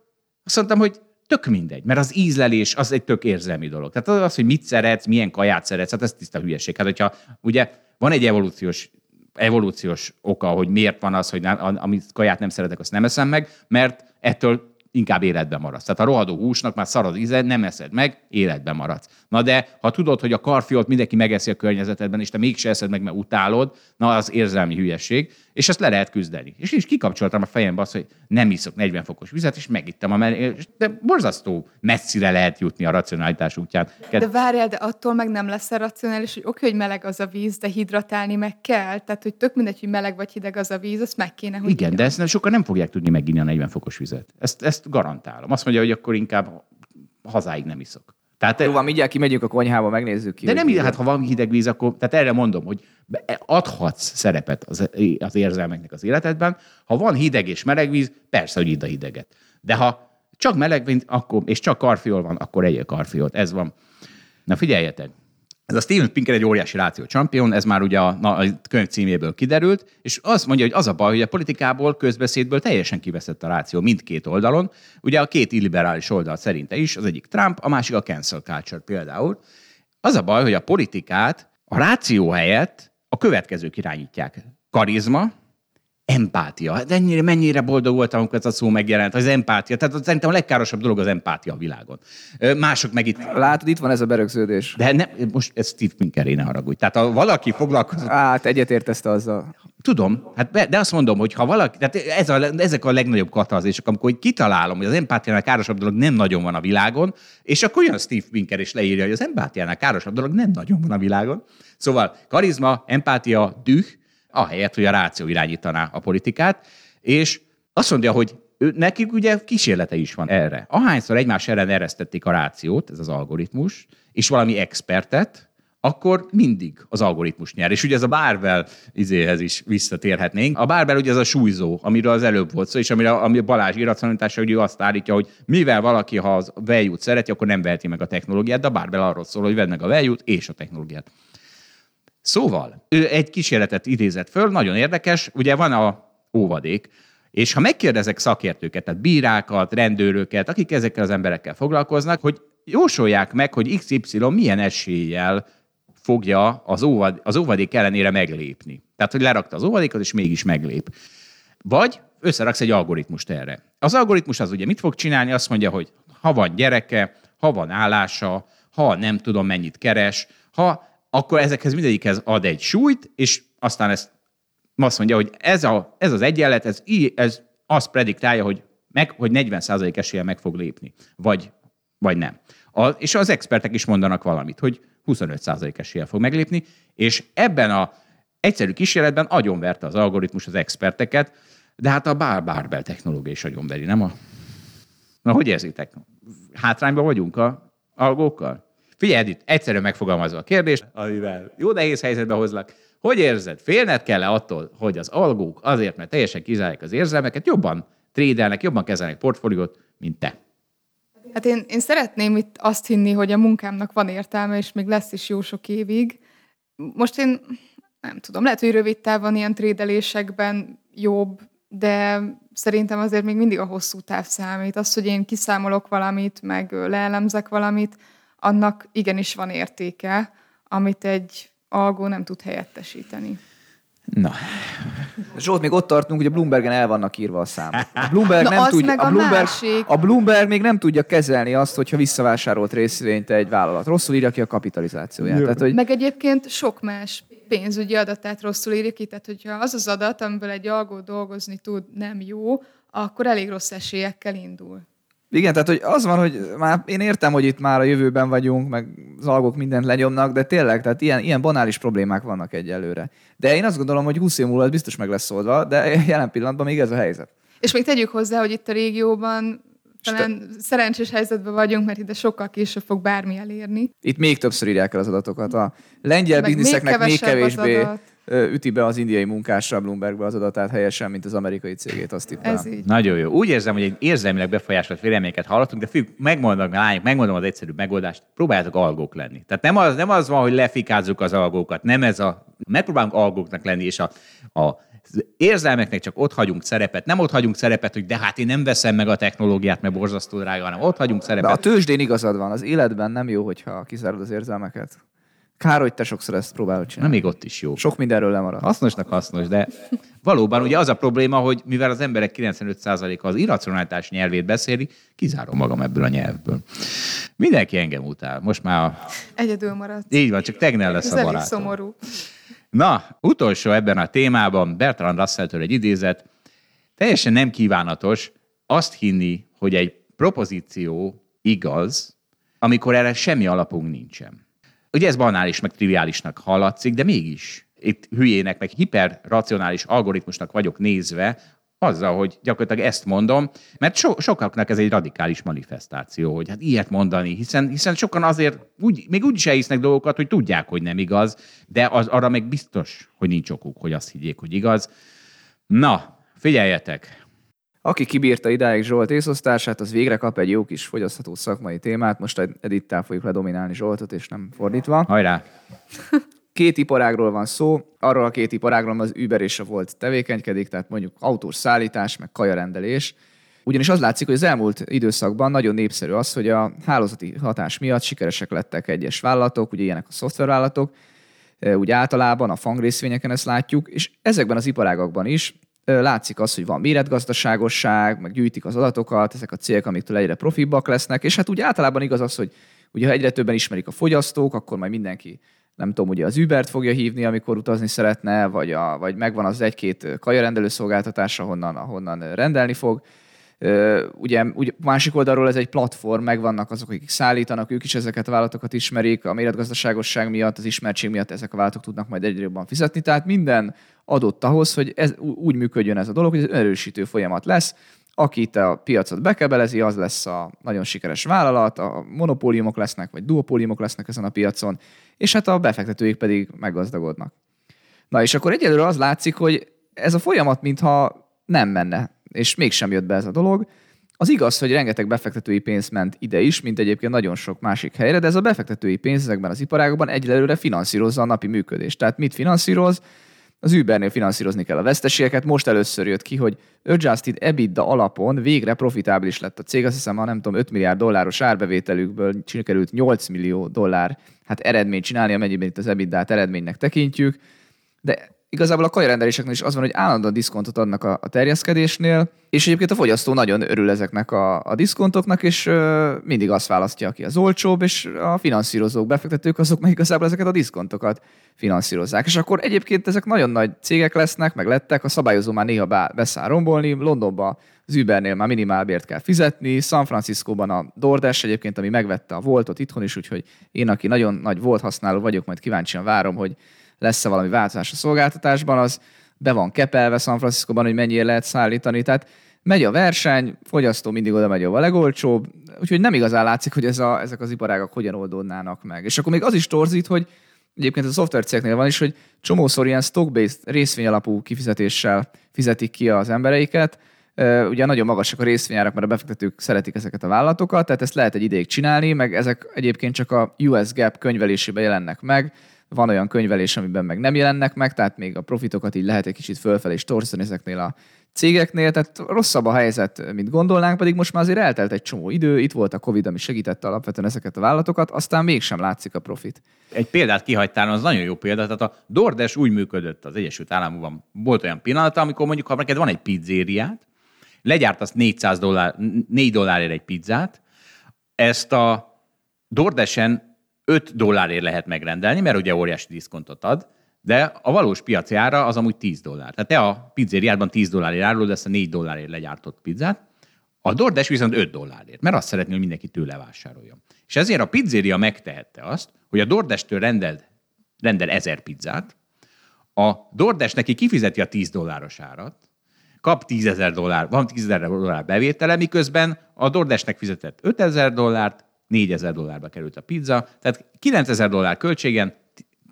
S3: azt mondtam, hogy tök mindegy, mert az ízlelés az egy tök érzelmi dolog. Tehát az, hogy mit szeretsz, milyen kaját szeretsz, hát ez tiszta hülyeség. Hát, hogyha ugye van egy evolúciós evolúciós oka, hogy miért van az, hogy nem, amit kaját nem szeretek, azt nem eszem meg, mert ettől inkább életben maradsz. Tehát a rohadó húsnak már szarad íze, nem eszed meg, életben maradsz. Na de, ha tudod, hogy a karfiolt mindenki megeszi a környezetedben, és te mégse eszed meg, mert utálod, na az érzelmi hülyeség, és ezt le lehet küzdeni. És is kikapcsoltam a fejembe azt, hogy nem iszok 40 fokos vizet, és megittem a de borzasztó messzire lehet jutni a racionalitás útján.
S2: De várjál, de attól meg nem lesz racionális, hogy oké, hogy meleg az a víz, de hidratálni meg kell. Tehát, hogy tök mindegy, hogy meleg vagy hideg az a víz, azt meg kéne, hogy
S3: Igen, de
S2: igyon.
S3: ezt sokan nem fogják tudni meginni a 40 fokos vizet. Ezt, ezt garantálom. Azt mondja, hogy akkor inkább hazáig nem iszok. Tehát,
S1: Jó, van, mindjárt kimegyünk a konyhába, megnézzük ki.
S3: de nem,
S1: mi
S3: hát ha van hideg víz, akkor, tehát erre mondom, hogy adhatsz szerepet az, az érzelmeknek az életedben. Ha van hideg és meleg víz, persze, hogy a hideget. De ha csak meleg víz, akkor, és csak karfiol van, akkor egyél karfiolt. Ez van. Na figyeljetek, ez a Steven Pinker egy óriási ráció champion, ez már ugye a, a könyv címéből kiderült, és azt mondja, hogy az a baj, hogy a politikából, közbeszédből teljesen kiveszett a ráció mindkét oldalon. Ugye a két illiberális oldal szerinte is, az egyik Trump, a másik a cancel culture például. Az a baj, hogy a politikát a ráció helyett a következők irányítják. Karizma, empátia. De ennyire, mennyire boldog voltam, amikor ez a szó megjelent, az empátia. Tehát szerintem a legkárosabb dolog az empátia a világon. Mások meg itt
S1: Látod, itt van ez a berögződés.
S3: de ne, most ez Steve Pinkeré, ne haragudj. Tehát ha valaki foglalkozott,
S1: Hát egyetértesz azzal.
S3: tudom, hát be, de azt mondom, hogy ha valaki, tehát ez a, ezek a legnagyobb katarzésok, amikor hogy kitalálom, hogy az empátiánál károsabb dolog nem nagyon van a világon, és akkor jön Steve Pinker és leírja, hogy az empátiánál károsabb dolog nem nagyon van a világon. Szóval karizma, empátia, düh, ahelyett, hogy a ráció irányítaná a politikát, és azt mondja, hogy ő, nekik ugye kísérlete is van erre. Ahányszor egymás ellen eresztették a rációt, ez az algoritmus, és valami expertet, akkor mindig az algoritmus nyer. És ugye ez a bárbel izéhez is visszatérhetnénk. A bárbel ugye ez a súlyzó, amiről az előbb volt szó, és amire, ami Balázs irracionalitása, hogy ő azt állítja, hogy mivel valaki, ha az value szereti, akkor nem veheti meg a technológiát, de a bárbel arról szól, hogy vedd meg a value és a technológiát. Szóval, ő egy kísérletet idézett föl, nagyon érdekes, ugye van a óvadék, és ha megkérdezek szakértőket, tehát bírákat, rendőröket, akik ezekkel az emberekkel foglalkoznak, hogy jósolják meg, hogy XY milyen eséllyel fogja az, óvad, az óvadék ellenére meglépni. Tehát, hogy lerakta az óvadékot, és mégis meglép. Vagy összeraksz egy algoritmust erre. Az algoritmus az ugye mit fog csinálni? Azt mondja, hogy ha van gyereke, ha van állása, ha nem tudom mennyit keres, ha akkor ezekhez mindegyikhez ad egy súlyt, és aztán ezt azt mondja, hogy ez, a, ez az egyenlet, ez, ez azt prediktálja, hogy, meg, hogy 40% esélye meg fog lépni, vagy, vagy nem. A, és az expertek is mondanak valamit, hogy 25% esélye fog meglépni, és ebben a egyszerű kísérletben agyonverte az algoritmus az experteket, de hát a bár bárbel technológia is agyonveri, nem a... Na, hogy érzitek? Hátrányban vagyunk a algókkal? Figyelj, Edith, egyszerűen megfogalmazva a kérdést, amivel jó nehéz helyzetbe hozlak. Hogy érzed? Félned kell -e attól, hogy az algók azért, mert teljesen kizárják az érzelmeket, jobban trédelnek, jobban kezelnek portfóliót, mint te?
S2: Hát én, én szeretném itt azt hinni, hogy a munkámnak van értelme, és még lesz is jó sok évig. Most én nem tudom, lehet, hogy rövid távon ilyen trédelésekben jobb, de szerintem azért még mindig a hosszú táv számít. Az, hogy én kiszámolok valamit, meg leelemzek valamit, annak igenis van értéke, amit egy algó nem tud helyettesíteni.
S1: Na. Zsolt, még ott tartunk, hogy a Bloombergen el vannak írva a számok. A Bloomberg,
S2: Na,
S1: nem
S2: az
S1: tudja,
S2: meg
S1: a,
S2: a
S1: Bloomberg,
S2: másik.
S1: a Bloomberg még nem tudja kezelni azt, hogyha visszavásárolt részvényt egy vállalat. Rosszul írja ki a kapitalizációját. Tehát, hogy
S2: Meg egyébként sok más pénzügyi adatát rosszul írja ki, tehát hogyha az az adat, amiből egy algó dolgozni tud, nem jó, akkor elég rossz esélyekkel indul.
S1: Igen, tehát hogy az van, hogy már én értem, hogy itt már a jövőben vagyunk, meg az algok mindent lenyomnak, de tényleg, tehát ilyen, ilyen banális problémák vannak egyelőre. De én azt gondolom, hogy 20 év múlva ez biztos meg lesz oldva, de jelen pillanatban még ez a helyzet.
S2: És még tegyük hozzá, hogy itt a régióban talán szerencsés helyzetben vagyunk, mert ide sokkal később fog bármi elérni.
S1: Itt még többször írják el az adatokat. A lengyel
S2: Meg még
S1: bizniszeknek még,
S2: az
S1: kevésbé
S2: adat.
S1: Üti be az indiai munkásra a Bloombergbe az adatát helyesen, mint az amerikai cégét, azt tippelem.
S2: Ez így.
S3: Nagyon jó. Úgy érzem, hogy egy érzelmileg befolyásolt véleményeket hallottunk, de fiúk, megmondom, lányok, megmondom az egyszerű megoldást, próbáljátok algók lenni. Tehát nem az, nem az van, hogy lefikázzuk az algókat, nem ez a... Megpróbálunk algóknak lenni, és a, a az érzelmeknek csak ott hagyunk szerepet. Nem ott hagyunk szerepet, hogy de hát én nem veszem meg a technológiát, mert borzasztó drága, hanem ott hagyunk
S1: De
S3: szerepet.
S1: a tőzsdén igazad van, az életben nem jó, hogyha kizárod az érzelmeket. Kár, hogy te sokszor ezt próbálod
S3: Na,
S1: csinálni.
S3: még ott is jó.
S1: Sok mindenről lemarad.
S3: Hasznosnak hasznos, de valóban ugye az a probléma, hogy mivel az emberek 95%-a az irracionalitás nyelvét beszéli, kizárom magam ebből a nyelvből. Mindenki engem utál. Most már a...
S2: Egyedül maradt.
S3: így van, csak tegnel lesz
S2: Ez
S3: a barátom.
S2: szomorú.
S3: Na, utolsó ebben a témában Bertrand Russell-től egy idézet. Teljesen nem kívánatos azt hinni, hogy egy propozíció igaz, amikor erre semmi alapunk nincsen. Ugye ez banális, meg triviálisnak hallatszik, de mégis itt hülyének, meg hiperracionális algoritmusnak vagyok nézve, azzal, hogy gyakorlatilag ezt mondom, mert so, sokaknak ez egy radikális manifestáció, hogy hát ilyet mondani, hiszen, hiszen sokan azért úgy, még úgy is elhisznek dolgokat, hogy tudják, hogy nem igaz, de az, arra meg biztos, hogy nincs okuk, hogy azt higgyék, hogy igaz. Na, figyeljetek!
S1: Aki kibírta idáig Zsolt észosztását, az végre kap egy jó kis fogyasztható szakmai témát. Most Edittel fogjuk ledominálni Zsoltot, és nem fordítva.
S3: Hajrá!
S1: Két iparágról van szó, arról a két iparágról az Uber és a volt tevékenykedik, tehát mondjuk autós szállítás, meg kajarendelés. Ugyanis az látszik, hogy az elmúlt időszakban nagyon népszerű az, hogy a hálózati hatás miatt sikeresek lettek egyes vállalatok, ugye ilyenek a szoftvervállalatok, úgy általában a fangrészvényeken ezt látjuk, és ezekben az iparágakban is látszik az, hogy van méretgazdaságosság, meg gyűjtik az adatokat, ezek a cégek, amiktől egyre profibbak lesznek, és hát úgy általában igaz az, hogy ugye ha egyre többen ismerik a fogyasztók, akkor majd mindenki nem tudom, ugye az Ubert fogja hívni, amikor utazni szeretne, vagy, a, vagy megvan az egy-két kajarendelő szolgáltatás, ahonnan, ahonnan rendelni fog. Ugye, ugye másik oldalról ez egy platform, megvannak azok, akik szállítanak, ők is ezeket a vállalatokat ismerik, a méretgazdaságosság miatt, az ismertség miatt ezek a vállalatok tudnak majd egyre jobban fizetni. Tehát minden adott ahhoz, hogy ez úgy működjön ez a dolog, hogy ez erősítő folyamat lesz. Aki itt a piacot bekebelezi, az lesz a nagyon sikeres vállalat, a monopóliumok lesznek, vagy duopóliumok lesznek ezen a piacon, és hát a befektetőik pedig meggazdagodnak. Na és akkor egyelőre az látszik, hogy ez a folyamat mintha nem menne, és mégsem jött be ez a dolog. Az igaz, hogy rengeteg befektetői pénz ment ide is, mint egyébként nagyon sok másik helyre, de ez a befektetői pénz ezekben az iparágokban egyelőre finanszírozza a napi működést. Tehát mit finanszíroz? Az Ubernél finanszírozni kell a veszteségeket. Most először jött ki, hogy adjusted EBITDA alapon végre profitábilis lett a cég. Azt hiszem, ha nem tudom, 5 milliárd dolláros árbevételükből sikerült 8 millió dollár hát eredményt csinálni, amennyiben itt az EBITDA-t eredménynek tekintjük. De igazából a kajarendeléseknél is az van, hogy állandóan diszkontot adnak a, a terjeszkedésnél, és egyébként a fogyasztó nagyon örül ezeknek a, a diszkontoknak, és ö, mindig azt választja, aki az olcsóbb, és a finanszírozók, befektetők azok meg igazából ezeket a diszkontokat finanszírozzák. És akkor egyébként ezek nagyon nagy cégek lesznek, meg lettek, a szabályozó már néha beszáll rombolni, Londonban az Ubernél már minimálbért kell fizetni, San Franciscóban a DoorDash egyébként, ami megvette a Voltot itthon is, úgyhogy én, aki nagyon nagy Volt használó vagyok, majd kíváncsian várom, hogy lesz-e valami változás a szolgáltatásban, az be van kepelve San Franciscóban, hogy mennyire lehet szállítani. Tehát megy a verseny, fogyasztó mindig oda megy, a legolcsóbb, úgyhogy nem igazán látszik, hogy ez a, ezek az iparágak hogyan oldódnának meg. És akkor még az is torzít, hogy egyébként a szoftvercégnél van is, hogy csomószor ilyen stock-based részvényalapú kifizetéssel fizetik ki az embereiket, Ugye nagyon magasak a részvényárak, mert a befektetők szeretik ezeket a vállalatokat, tehát ezt lehet egy ideig csinálni, meg ezek egyébként csak a US Gap könyvelésében jelennek meg, van olyan könyvelés, amiben meg nem jelennek meg, tehát még a profitokat így lehet egy kicsit fölfelé is torzítani ezeknél a cégeknél, tehát rosszabb a helyzet, mint gondolnánk, pedig most már azért eltelt egy csomó idő, itt volt a Covid, ami segítette alapvetően ezeket a vállalatokat, aztán mégsem látszik a profit.
S3: Egy példát kihagytál, az nagyon jó példa, tehát a DoorDash úgy működött az Egyesült Államokban. Volt olyan pillanata, amikor mondjuk, ha neked van egy pizzériát, legyártasz 400 dollár, 4 dollárért egy pizzát, ezt a DoorDash-en 5 dollárért lehet megrendelni, mert ugye óriási diszkontot ad, de a valós piaci ára az amúgy 10 dollár. Tehát te a pizzériádban 10 dollárért árulod ezt a 4 dollárért legyártott pizzát, a DoorDash viszont 5 dollárért, mert azt szeretné, hogy mindenki tőle vásároljon. És ezért a pizzeria megtehette azt, hogy a DoorDash-től rendel, rendel 1000 pizzát, a DoorDash neki kifizeti a 10 dolláros árat, kap 10 ezer dollár, van 10 ezer dollár bevétele, miközben a DoorDash-nek fizetett 5 ezer dollárt, 4000 dollárba került a pizza, tehát 9000 dollár költségen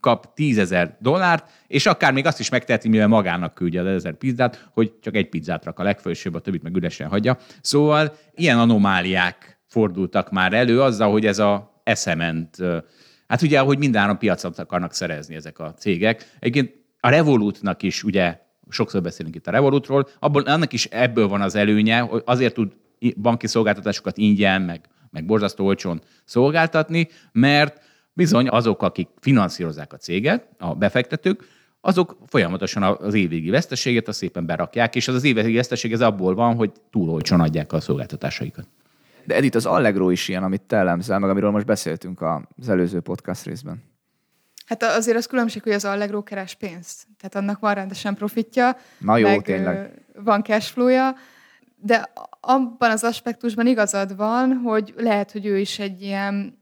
S3: kap 10 ezer dollárt, és akár még azt is megteheti, mivel magának küldje az ezer pizzát, hogy csak egy pizzát rak a legfősőbb, a többit meg üresen hagyja. Szóval ilyen anomáliák fordultak már elő azzal, hogy ez a eszement, hát ugye, hogy mindenáron piacot akarnak szerezni ezek a cégek. Egyébként a Revolutnak is ugye sokszor beszélünk itt a Revolutról, abból, annak is ebből van az előnye, hogy azért tud banki szolgáltatásokat ingyen, meg meg borzasztó olcsón szolgáltatni, mert bizony azok, akik finanszírozzák a céget, a befektetők, azok folyamatosan az évvégi veszteséget azt szépen berakják, és az az évvégi veszteség ez abból van, hogy túl olcsón adják a szolgáltatásaikat.
S1: De Edith, az Allegro is ilyen, amit te elemzel, meg amiről most beszéltünk az előző podcast részben.
S2: Hát azért az különbség, hogy az Allegro keres pénzt. Tehát annak van rendesen profitja.
S1: Na jó, meg tényleg.
S2: Van cashflow-ja de abban az aspektusban igazad van, hogy lehet, hogy ő is egy ilyen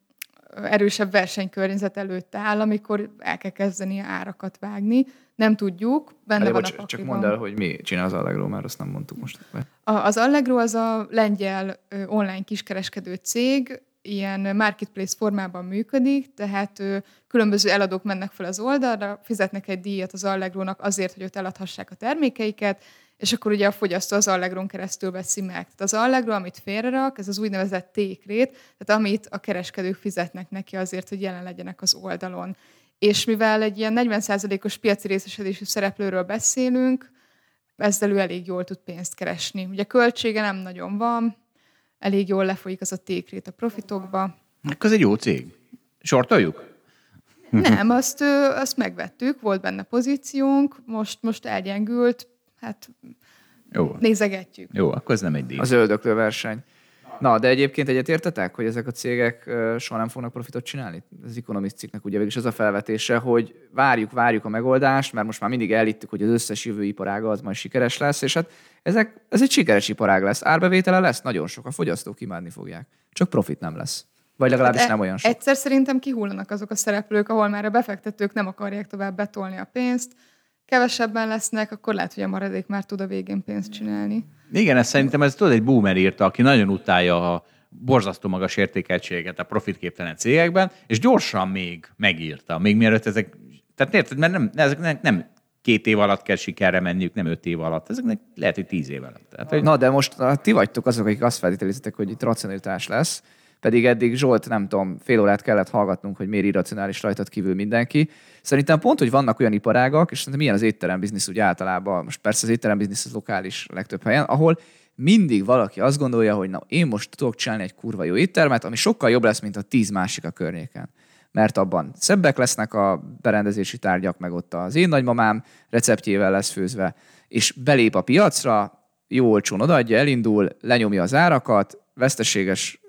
S2: erősebb versenykörnyezet előtt áll, amikor el kell kezdeni árakat vágni. Nem tudjuk, benne
S1: Hát,
S2: van
S1: bocs,
S2: a
S1: csak mondd el, hogy mi csinál az Allegro, már azt nem mondtuk most.
S2: A, az Allegro az a lengyel online kiskereskedő cég, ilyen marketplace formában működik, tehát ö, különböző eladók mennek fel az oldalra, fizetnek egy díjat az Allegrónak azért, hogy ott eladhassák a termékeiket, és akkor ugye a fogyasztó az Allegron keresztül veszi meg. Tehát az Allegro, amit félrerak, ez az úgynevezett tékrét, tehát amit a kereskedők fizetnek neki azért, hogy jelen legyenek az oldalon. És mivel egy ilyen 40%-os piaci részesedésű szereplőről beszélünk, ezzel ő elég jól tud pénzt keresni. Ugye költsége nem nagyon van, elég jól lefolyik az a tékrét a profitokba.
S3: Akkor ez egy jó cég. Sortoljuk?
S2: Nem, azt, azt megvettük, volt benne pozíciónk, most, most elgyengült, hát
S3: Jó.
S2: nézegetjük.
S3: Jó, akkor ez nem egy díj.
S1: Az öldöklő verseny. Na, de egyébként egyetértetek, hogy ezek a cégek soha nem fognak profitot csinálni? Az Economist cikknek ugye végig is az a felvetése, hogy várjuk, várjuk a megoldást, mert most már mindig elhittük, hogy az összes jövő iparága az majd sikeres lesz, és hát ezek, ez egy sikeres iparág lesz. Árbevétele lesz, nagyon sok, a fogyasztók imádni fogják. Csak profit nem lesz. Vagy legalábbis
S2: Hát e-
S1: nem olyan sok.
S2: Egyszer szerintem kihullanak azok a szereplők, ahol már a befektetők nem akarják tovább betolni a pénzt, kevesebben lesznek, akkor lehet, hogy a maradék már tud a végén pénzt csinálni.
S3: Igen, ez szerintem ez tudod, egy boomer írta, aki nagyon utálja a borzasztó magas értékeltséget a profitképtelen cégekben, és gyorsan még megírta, még mielőtt ezek, tehát érted, mert nem, ezeknek nem két év alatt kell sikerre menniük, nem öt év alatt, ezeknek lehet, hogy tíz év alatt. Tehát, hogy
S1: Na, de most ah, ti vagytok azok, akik azt feltételizitek, hogy itt racionalitás lesz, pedig eddig Zsolt, nem tudom, fél órát kellett hallgatnunk, hogy miért irracionális rajtad kívül mindenki. Szerintem pont, hogy vannak olyan iparágak, és szerintem milyen az étterem biznisz úgy általában, most persze az étterem biznisz az lokális legtöbb helyen, ahol mindig valaki azt gondolja, hogy na, én most tudok csinálni egy kurva jó éttermet, ami sokkal jobb lesz, mint a tíz másik a környéken. Mert abban szebbek lesznek a berendezési tárgyak, meg ott az én nagymamám receptjével lesz főzve, és belép a piacra, jó olcsón odaadja, elindul, lenyomja az árakat, veszteséges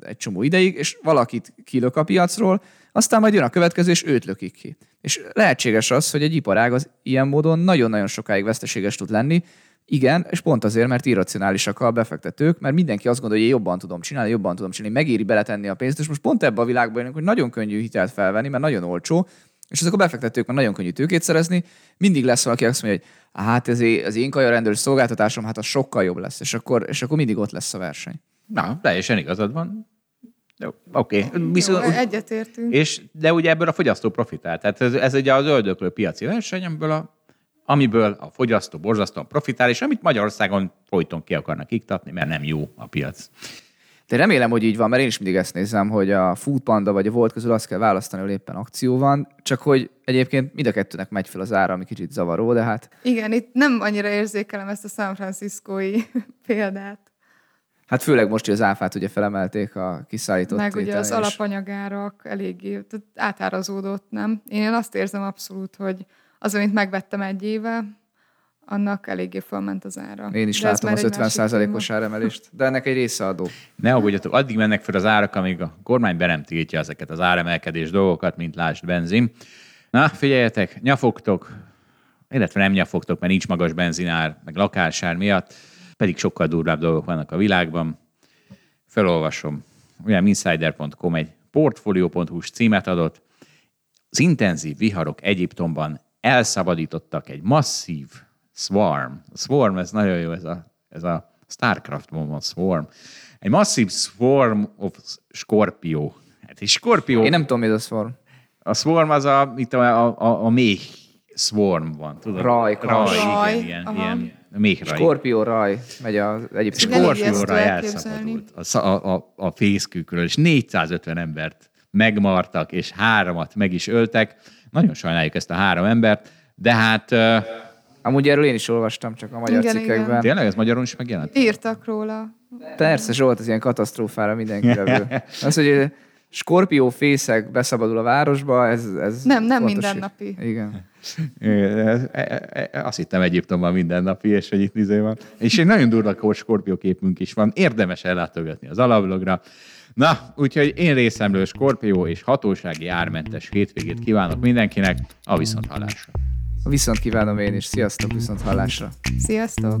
S1: egy csomó ideig, és valakit kilök a piacról, aztán majd jön a következő, és őt lökik ki. És lehetséges az, hogy egy iparág az ilyen módon nagyon-nagyon sokáig veszteséges tud lenni, igen, és pont azért, mert irracionálisak a befektetők, mert mindenki azt gondolja, hogy én jobban tudom csinálni, jobban tudom csinálni, megéri beletenni a pénzt, és most pont ebbe a világban jönünk, hogy nagyon könnyű hitelt felvenni, mert nagyon olcsó, és ezek a befektetők már nagyon könnyű tőkét szerezni, mindig lesz valaki, aki azt mondja, hogy hát ez az én kajarendős szolgáltatásom, hát az sokkal jobb lesz, és akkor, és akkor mindig ott lesz a verseny.
S3: Na, teljesen igazad van. Oké. Okay. Viszont,
S2: Jó, egyetértünk.
S3: És, de ugye ebből a fogyasztó profitál. Tehát ez, ez ugye az öldöklő piaci verseny, amiből a, amiből a fogyasztó borzasztóan profitál, és amit Magyarországon folyton ki akarnak iktatni, mert nem jó a piac.
S1: De remélem, hogy így van, mert én is mindig ezt nézem, hogy a Food Panda vagy a Volt közül azt kell választani, hogy éppen akció van, csak hogy egyébként mind a kettőnek megy fel az ára, ami kicsit zavaró, de hát,
S2: Igen, itt nem annyira érzékelem ezt a San Franciscói példát.
S1: Hát főleg most, hogy az áfát ugye felemelték a kiszállított
S2: Meg ugye az alapanyagárak eléggé tehát átárazódott, nem? Én azt érzem abszolút, hogy az, amit megvettem egy éve, annak eléggé fölment az ára.
S1: Én is
S2: De
S1: látom az
S2: egy másik
S1: 50%-os
S2: téma.
S1: áremelést, de ennek egy része adó.
S3: Ne aggódjatok, addig mennek fel az árak, amíg a kormány be nem tiltja ezeket az áremelkedés dolgokat, mint lásd benzin. Na, figyeljetek, nyafogtok, illetve nem nyafogtok, mert nincs magas benzinár, meg lakásár miatt, pedig sokkal durvább dolgok vannak a világban. Felolvasom. Ugye insider.com egy portfolio.hu-s címet adott. Az intenzív viharok Egyiptomban elszabadítottak egy masszív swarm. A swarm, ez nagyon jó, ez a, ez a Starcraftban van swarm. Egy masszív swarm of Scorpio. Hát egy Scorpio,
S1: Én nem tudom, mi ez a szor.
S3: a swarm az a, itt a, a, a, a méh swarm van, tudod?
S1: Raj,
S3: raj,
S2: Raj,
S3: igen, ilyen,
S2: aha.
S3: ilyen méhraj.
S1: Skorpió raj megy az
S3: Skorpióra
S2: ijesztő elképzelni.
S3: elszabadult a, a, a, a fészkükről, és 450 embert megmartak, és háromat meg is öltek. Nagyon sajnáljuk ezt a három embert, de hát uh,
S1: Amúgy erről én is olvastam, csak a magyar
S2: Igen,
S1: cikkekben.
S2: igen.
S3: tényleg ez magyarul is megjelent?
S2: Írtak róla.
S1: Persze, Zsolt, az ilyen katasztrófára mindenki levő. Az, hogy skorpió fészek beszabadul a városba, ez, ez
S2: Nem, nem
S1: fontos
S2: mindennapi.
S1: Igen.
S3: E- e- e- Azt hittem Egyiptomban mindennapi, és hogy itt izé van. És egy nagyon durva kor skorpió képünk is van. Érdemes ellátogatni az alablogra. Na, úgyhogy én részemről skorpió és hatósági ármentes hétvégét kívánok mindenkinek. A viszont hallásra.
S1: Viszont kívánom én is. Sziasztok, viszont hallásra.
S2: Sziasztok!